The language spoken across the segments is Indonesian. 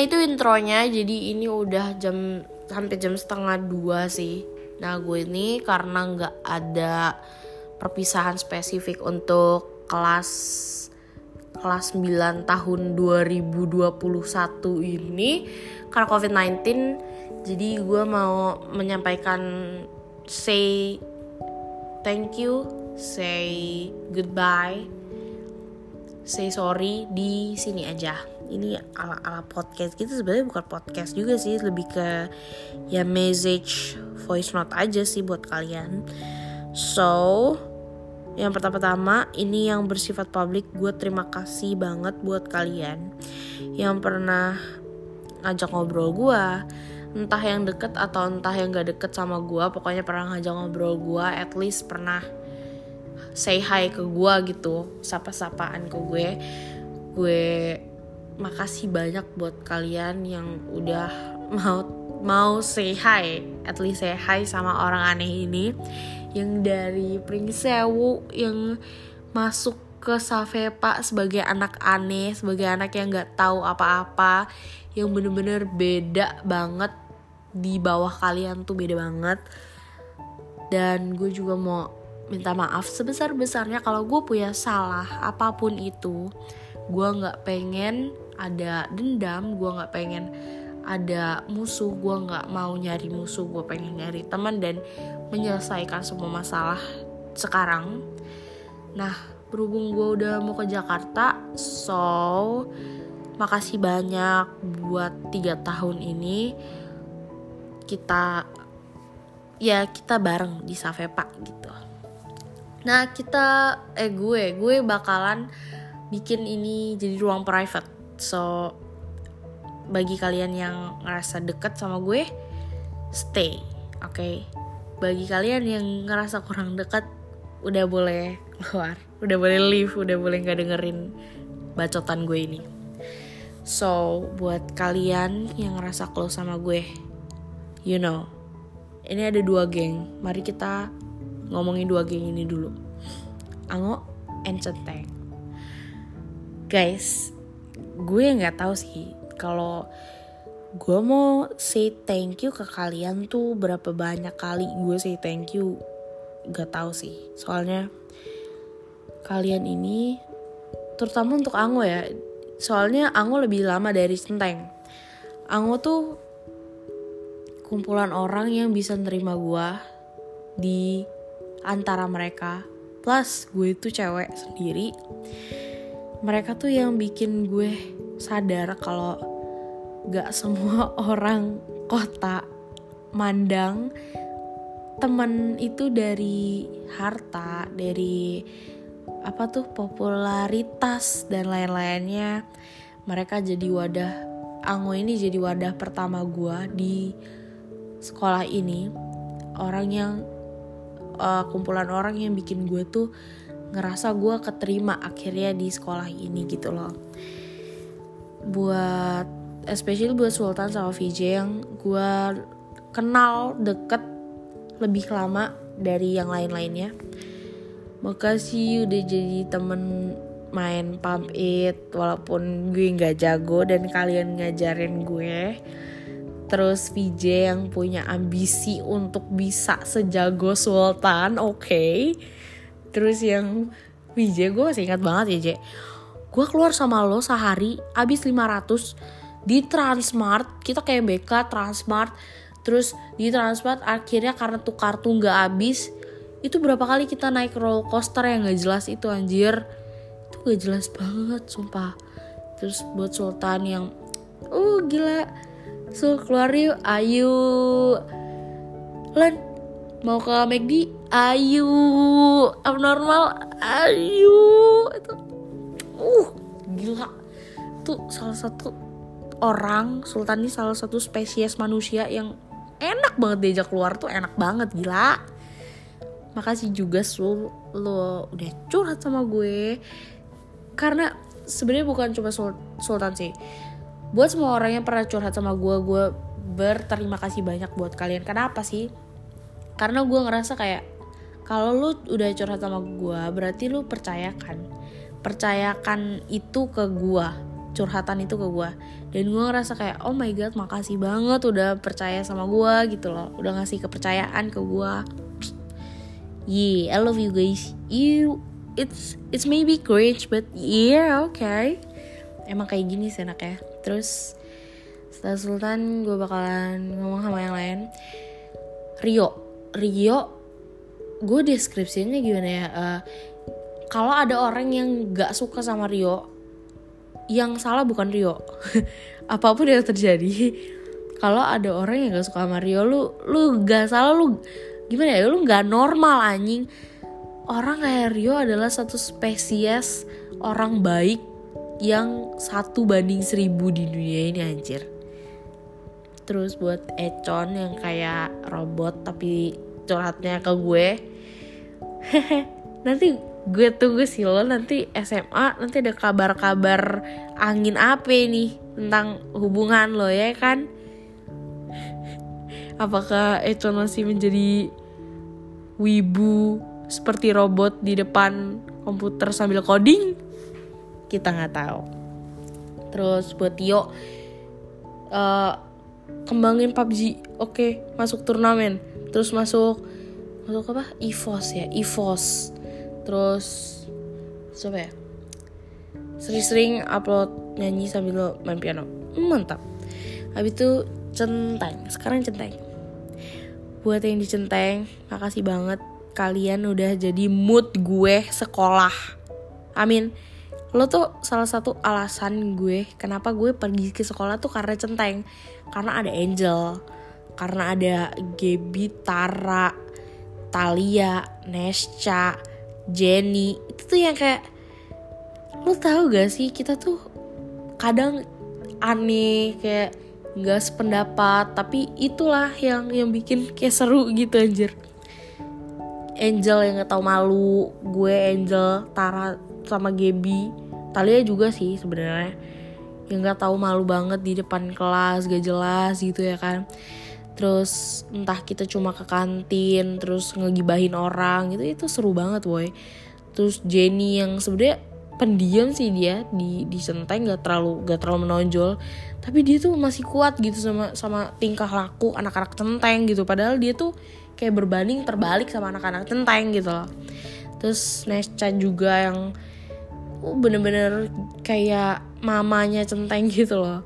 itu intronya jadi ini udah jam sampai jam setengah dua sih. Nah gue ini karena nggak ada perpisahan spesifik untuk kelas kelas 9 tahun 2021 ini karena COVID-19 jadi gue mau menyampaikan say thank you say goodbye say sorry di sini aja. Ini ala ala podcast gitu sebenarnya bukan podcast juga sih lebih ke ya message voice note aja sih buat kalian. So yang pertama-tama ini yang bersifat publik gue terima kasih banget buat kalian yang pernah ngajak ngobrol gue entah yang deket atau entah yang gak deket sama gue pokoknya pernah ngajak ngobrol gue at least pernah say hi ke gue gitu sapa-sapaan ke gue. Gue makasih banyak buat kalian yang udah mau mau say hi at least say hi sama orang aneh ini. Yang dari Pringsewu yang masuk ke Safepa sebagai anak aneh sebagai anak yang nggak tahu apa-apa yang bener-bener beda banget. Di bawah kalian tuh beda banget. Dan gue juga mau minta maaf sebesar besarnya kalau gue punya salah apa pun itu. Gue nggak pengen ada dendam gue nggak pengen ada musuh gue nggak mau nyari musuh gue pengen nyari teman dan menyelesaikan semua masalah sekarang. Nah berhubung gue udah mau ke Jakarta so makasih banyak buat tiga tahun ini. Kita ya kita bareng di Safepa gitu nah kita eh gue gue bakalan bikin ini jadi ruang private. So bagi kalian yang ngerasa deket sama gue stay oke okay? bagi kalian yang ngerasa kurang deket udah boleh keluar. Udah boleh leave udah boleh nggak dengerin bacotan gue ini. So buat kalian yang ngerasa close sama gue you know ini ada dua geng. Mari kita ngomongin dua geng ini dulu. Ango and Centeng guys gue nggak tahu sih kalau gue mau say thank you ke kalian tuh berapa banyak kali gue say thank you. Gak tahu sih. Soalnya kalian ini terutama untuk Ango ya soalnya Ango lebih lama dari Centeng Ango tuh kumpulan orang yang bisa nerima gue di antara mereka. Plus gue itu cewek sendiri. Mereka tuh yang bikin gue sadar kalau gak semua orang kota mandang temen itu dari harta dari apa tuh popularitas dan lain-lainnya. Mereka jadi wadah Ango ini jadi wadah pertama gue di sekolah ini. Orang yang uh, kumpulan orang yang bikin gue tuh ngerasa gue keterima akhirnya di sekolah ini gitu loh. Buat especially buat Sultan sama VJ yang gue kenal deket lebih lama dari yang lain-lainnya. Makasih udah jadi temen main pump it walaupun gue nggak jago dan kalian ngajarin gue terus VJ yang punya ambisi untuk bisa sejago Sultan oke. Okay. terus yang VJ gue masih ingat banget ya J. Gue keluar sama lo sehari abis 500 di Transmart kita kayak BK Transmart. Terus di Transmart akhirnya karena tuh kartu nggak habis itu berapa kali kita naik roller coaster yang nggak jelas itu anjir. Itu gak jelas banget sumpah. Terus buat Sultan yang uh gila so keluar yuk. Ayo Lan mau ke McD ayo abnormal. Ayo itu. Uh gila. Tuh salah satu orang Sultan ini salah satu spesies manusia yang enak banget diajak keluar. Tuh enak banget gila. Makasih juga Sul. Lo udah curhat sama gue. Karena sebenarnya bukan cuma Sul Sultan sih buat semua orang yang pernah curhat sama gue gue berterima kasih banyak buat kalian. Kenapa sih? Karena gue ngerasa kayak kalau lu udah curhat sama gue berarti lu percayakan. Percayakan itu ke gue curhatan itu ke gue dan gue ngerasa kayak oh my god makasih banget udah percaya sama gue gitu loh. Udah ngasih kepercayaan ke gue yeah I love you guys. You it's it's maybe cringe but yeah okay. Emang kayak gini sih enaknya terus setelah Sultan gue bakalan ngomong sama yang lain. Rio. Rio gue deskripsinya gimana ya? Uh, kalau ada orang yang gak suka sama Rio yang salah bukan Rio. Apa pun yang terjadi kalau ada orang yang gak suka sama Rio lu lu gak salah lu gimana ya? Lu gak normal anjing. Orang kayak Rio adalah satu spesies orang baik yang satu banding seribu di dunia ini anjir. Terus buat Econ yang kayak robot tapi curhatnya ke gue. Nanti gue tunggu sih lo nanti SMA nanti ada kabar-kabar angin apa nih tentang hubungan lo ya kan? Apakah Econ masih menjadi wibu seperti robot di depan komputer sambil coding kita nggak tahu. Terus buat Tio uh, kembangin PUBG oke okay, masuk turnamen. Terus masuk masuk apa? EVOS ya EVOS terus siapa ya? Sering-sering upload nyanyi sambil main piano. Mantap. Habis itu centeng sekarang centeng. Buat yang di centeng makasih banget kalian udah jadi mood gue sekolah. Amin lo tuh salah satu alasan gue kenapa gue pergi ke sekolah tuh karena centeng. Karena ada Angel karena ada Gaby Tara Talia Nesca Jenny. Itu tuh yang kayak lo tau gak sih kita tuh kadang aneh kayak nggak sependapat. Tapi itulah yang yang bikin kayak seru gitu anjir. Angel yang gak tau malu gue Angel Tara sama Gaby. Talia juga sih sebenarnya. Yang nggak tahu malu banget di depan kelas gak jelas gitu ya kan. Terus entah kita cuma ke kantin terus ngegibahin orang gitu itu seru banget boy. Terus Jenny yang sebenarnya pendiam sih dia di di senteng gak terlalu gak terlalu menonjol. Tapi dia tuh masih kuat gitu sama sama tingkah laku anak-anak centeng gitu. Padahal dia tuh kayak berbanding terbalik sama anak-anak centeng gitu loh terus Nesca juga yang uh, bener-bener kayak mamanya centeng gitu loh.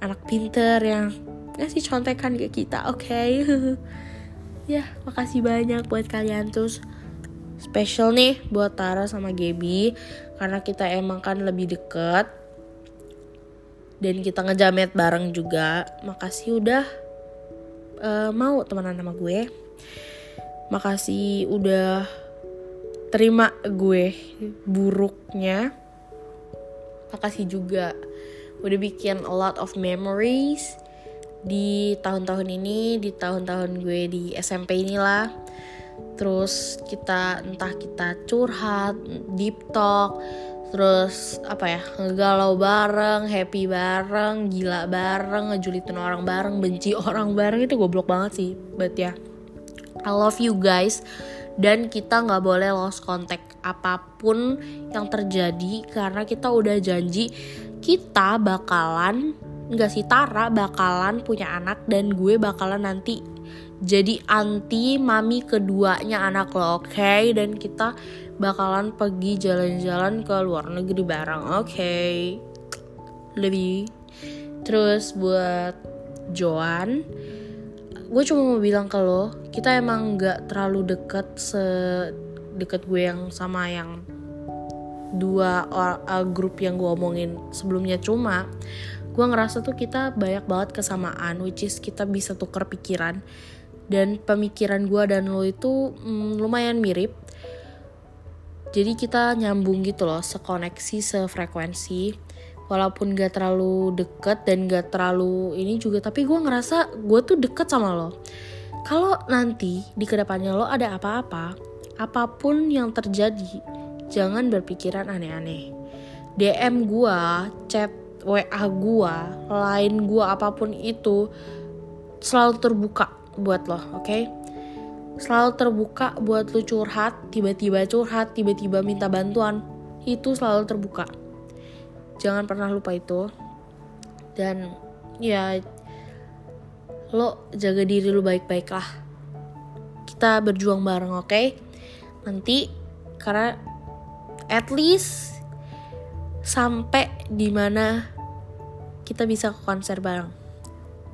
Anak pinter yang ngasih contekan ke kita oke. Okay? ya makasih banyak buat kalian. Terus special nih buat Tara sama Gaby karena kita emang kan lebih deket. Dan kita ngejamet bareng juga. Makasih udah uh, mau temenan sama gue. Makasih udah terima gue buruknya. Makasih juga. Udah bikin a lot of memories di tahun-tahun ini di tahun-tahun gue di SMP inilah. Terus kita entah kita curhat deep talk terus apa ya ngegalau bareng happy bareng gila bareng ngejulitin orang bareng benci orang bareng itu goblok banget sih but ya I love you guys dan kita nggak boleh lost contact apa pun yang terjadi karena kita udah janji kita bakalan nggak sih Tara bakalan punya anak dan gue bakalan nanti jadi anti mami keduanya anak lo oke okay? dan kita bakalan pergi jalan-jalan ke luar negeri bareng oke okay? lebih terus buat Joan gue cuma mau bilang ke lo kita emang nggak terlalu deket sedekat gue yang sama yang dua uh, grup yang gue omongin sebelumnya. Cuma gue ngerasa tuh kita banyak banget kesamaan which is kita bisa tuker pikiran. Dan pemikiran gue dan lo itu mm, lumayan mirip. Jadi kita nyambung gitu loh sekoneksi sefrekuensi walaupun gak terlalu deket dan gak terlalu ini juga tapi gue ngerasa gue tuh deket sama lo. Kalau nanti di ke depannya lo ada apa-apa apa pun yang terjadi jangan berpikiran aneh-aneh. DM gue chat WA gue lain gue apa pun itu selalu terbuka buat lo oke? Okay? selalu terbuka buat lo curhat tiba-tiba curhat tiba-tiba minta bantuan itu selalu terbuka jangan pernah lupa itu. Dan ya lo jaga diri lo baik-baik lah. Kita berjuang bareng oke? Okay? nanti karena at least sampai di mana kita bisa ke konser bareng.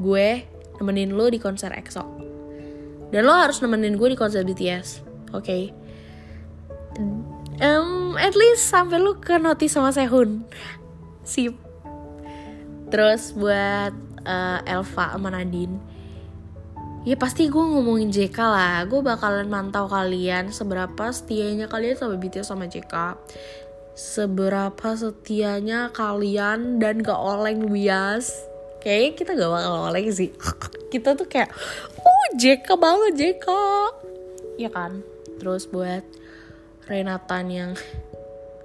Gue nemenin lo di konser EXO. Dan lo harus nemenin gue di konser BTS oke? Okay? um, at least sampai lu ke notis sama Sehun sip. Terus buat uh, Elva sama Nadine. Ya pasti gue ngomongin JK lah. Gue bakalan mantau kalian seberapa setianya kalian sama BTS sama JK seberapa setianya kalian dan gak oleng bias. Kayaknya kita gak bakal oleng sih. Kita tuh kayak oh JK banget JK ya kan? Terus buat Renatan yang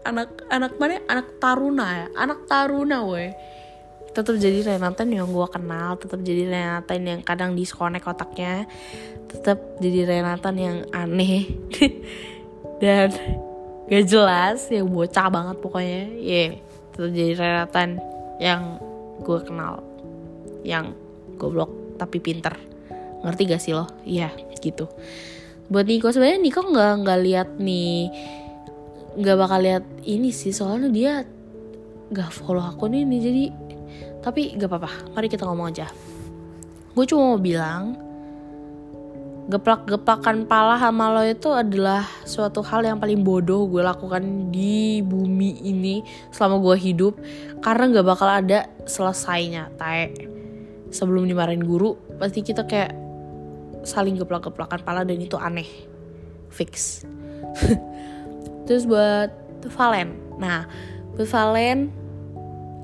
anak anak mana anak taruna ya? Anak taruna weh tetap jadi Renatan yang gue kenal tetap jadi Renatan yang kadang diskonek otaknya tetap jadi Renatan yang aneh. Dan gak jelas yang bocah banget pokoknya. Ya yeah, tetap jadi Renatan yang gue kenal yang goblok tapi pinter. Ngerti gak sih lo? Iya gitu. Buat Niko sebenarnya Niko nggak nggak lihat nih nggak bakal lihat ini sih soalnya dia nggak follow akun ini jadi tapi gak apa-apa mari kita ngomong aja. Gue cuma mau bilang geplak-geplakan pala sama lo itu adalah suatu hal yang paling bodoh gue lakukan di bumi ini selama gue hidup karena gak bakal ada selesainya tae sebelum dimarahin guru pasti kita kayak saling geplak-geplakan pala dan itu aneh. Fix terus buat Valen. Nah buat Valen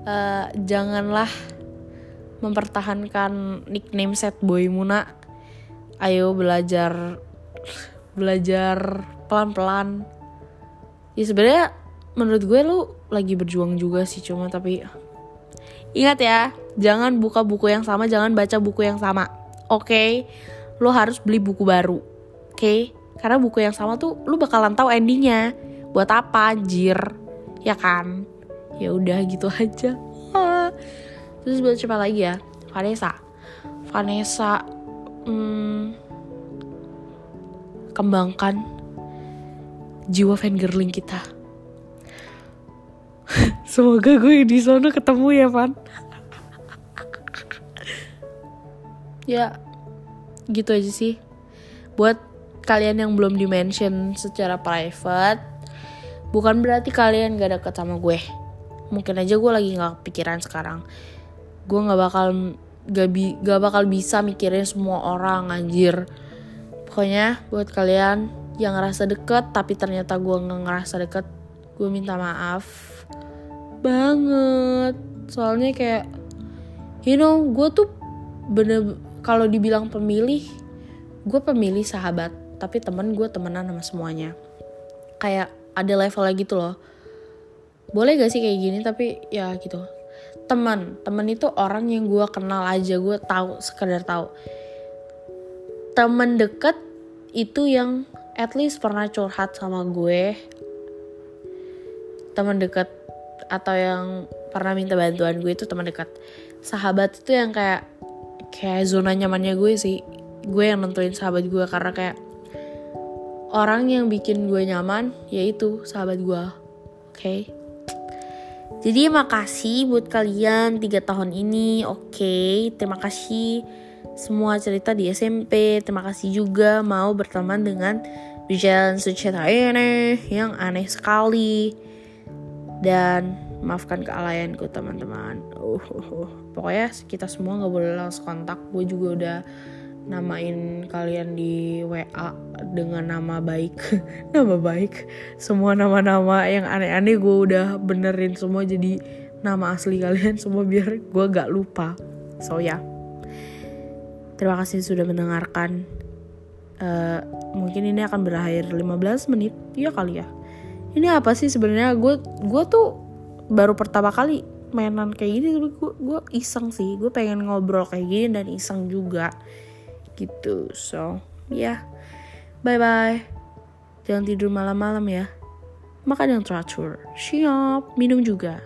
uh, janganlah mempertahankan nickname set boy Muna. Ayo belajar belajar pelan-pelan. Ya sebenarnya menurut gue lu lagi berjuang juga sih cuma tapi ingat ya jangan buka buku yang sama jangan baca buku yang sama. Oke? Okay? lo harus beli buku baru. Oke? Okay? karena buku yang sama tuh lo bakalan tahu endingnya buat apa anjir? Ya kan? Ya udah gitu aja. Terus buat siapa lagi ya? Vanessa. Vanessa hmm, kembangkan jiwa fangirling kita. Semoga gue di sana ketemu ya Van. Ya gitu aja sih. Buat kalian yang belum dimention secara private bukan berarti kalian gak deket sama gue. Mungkin aja gue lagi nggak pikiran sekarang. Gue nggak bakal gak, bi gak bakal bisa mikirin semua orang anjir. Pokoknya buat kalian yang ngerasa deket tapi ternyata gue nggak ngerasa deket gue minta maaf banget. Soalnya kayak you know gue tuh bener kalau dibilang pemilih gue pemilih sahabat tapi temen gue temenan sama semuanya. Kayak ada levelnya gitu loh. Boleh gak sih kayak gini? Tapi ya gitu. Teman. Teman itu orang yang gue kenal aja. Gue tahu sekedar tahu. Teman deket itu yang at least pernah curhat sama gue. Teman dekat atau yang pernah minta bantuan gue itu teman dekat sahabat itu yang kayak kayak zona nyamannya gue sih. Gue yang nentuin sahabat gue karena kayak orang yang bikin gue nyaman yaitu sahabat gue oke okay? jadi makasih buat kalian tiga tahun ini oke okay? terima kasih semua cerita di SMP terima kasih juga mau berteman dengan Bijan Sucita ini yang aneh sekali dan maafkan kealayanku teman-teman uh, uh, uh. pokoknya kita semua nggak boleh langsung kontak gue juga udah namain kalian di WA dengan nama baik. Nama baik. Semua nama-nama yang aneh-aneh gue udah benerin semua jadi nama asli kalian semua biar gue gak lupa. So ya. Yeah. terima kasih sudah mendengarkan. Uh, mungkin ini akan berakhir 15 menit. Iya kali ya. Ini apa sih sebenarnya? Gue gue tuh baru pertama kali mainan kayak gini tapi gue gue iseng sih. Gue pengen ngobrol kayak gini dan iseng juga gitu. So ya. Yeah. bye bye jangan tidur malam-malam ya. Makan yang teratur. Siap. Minum juga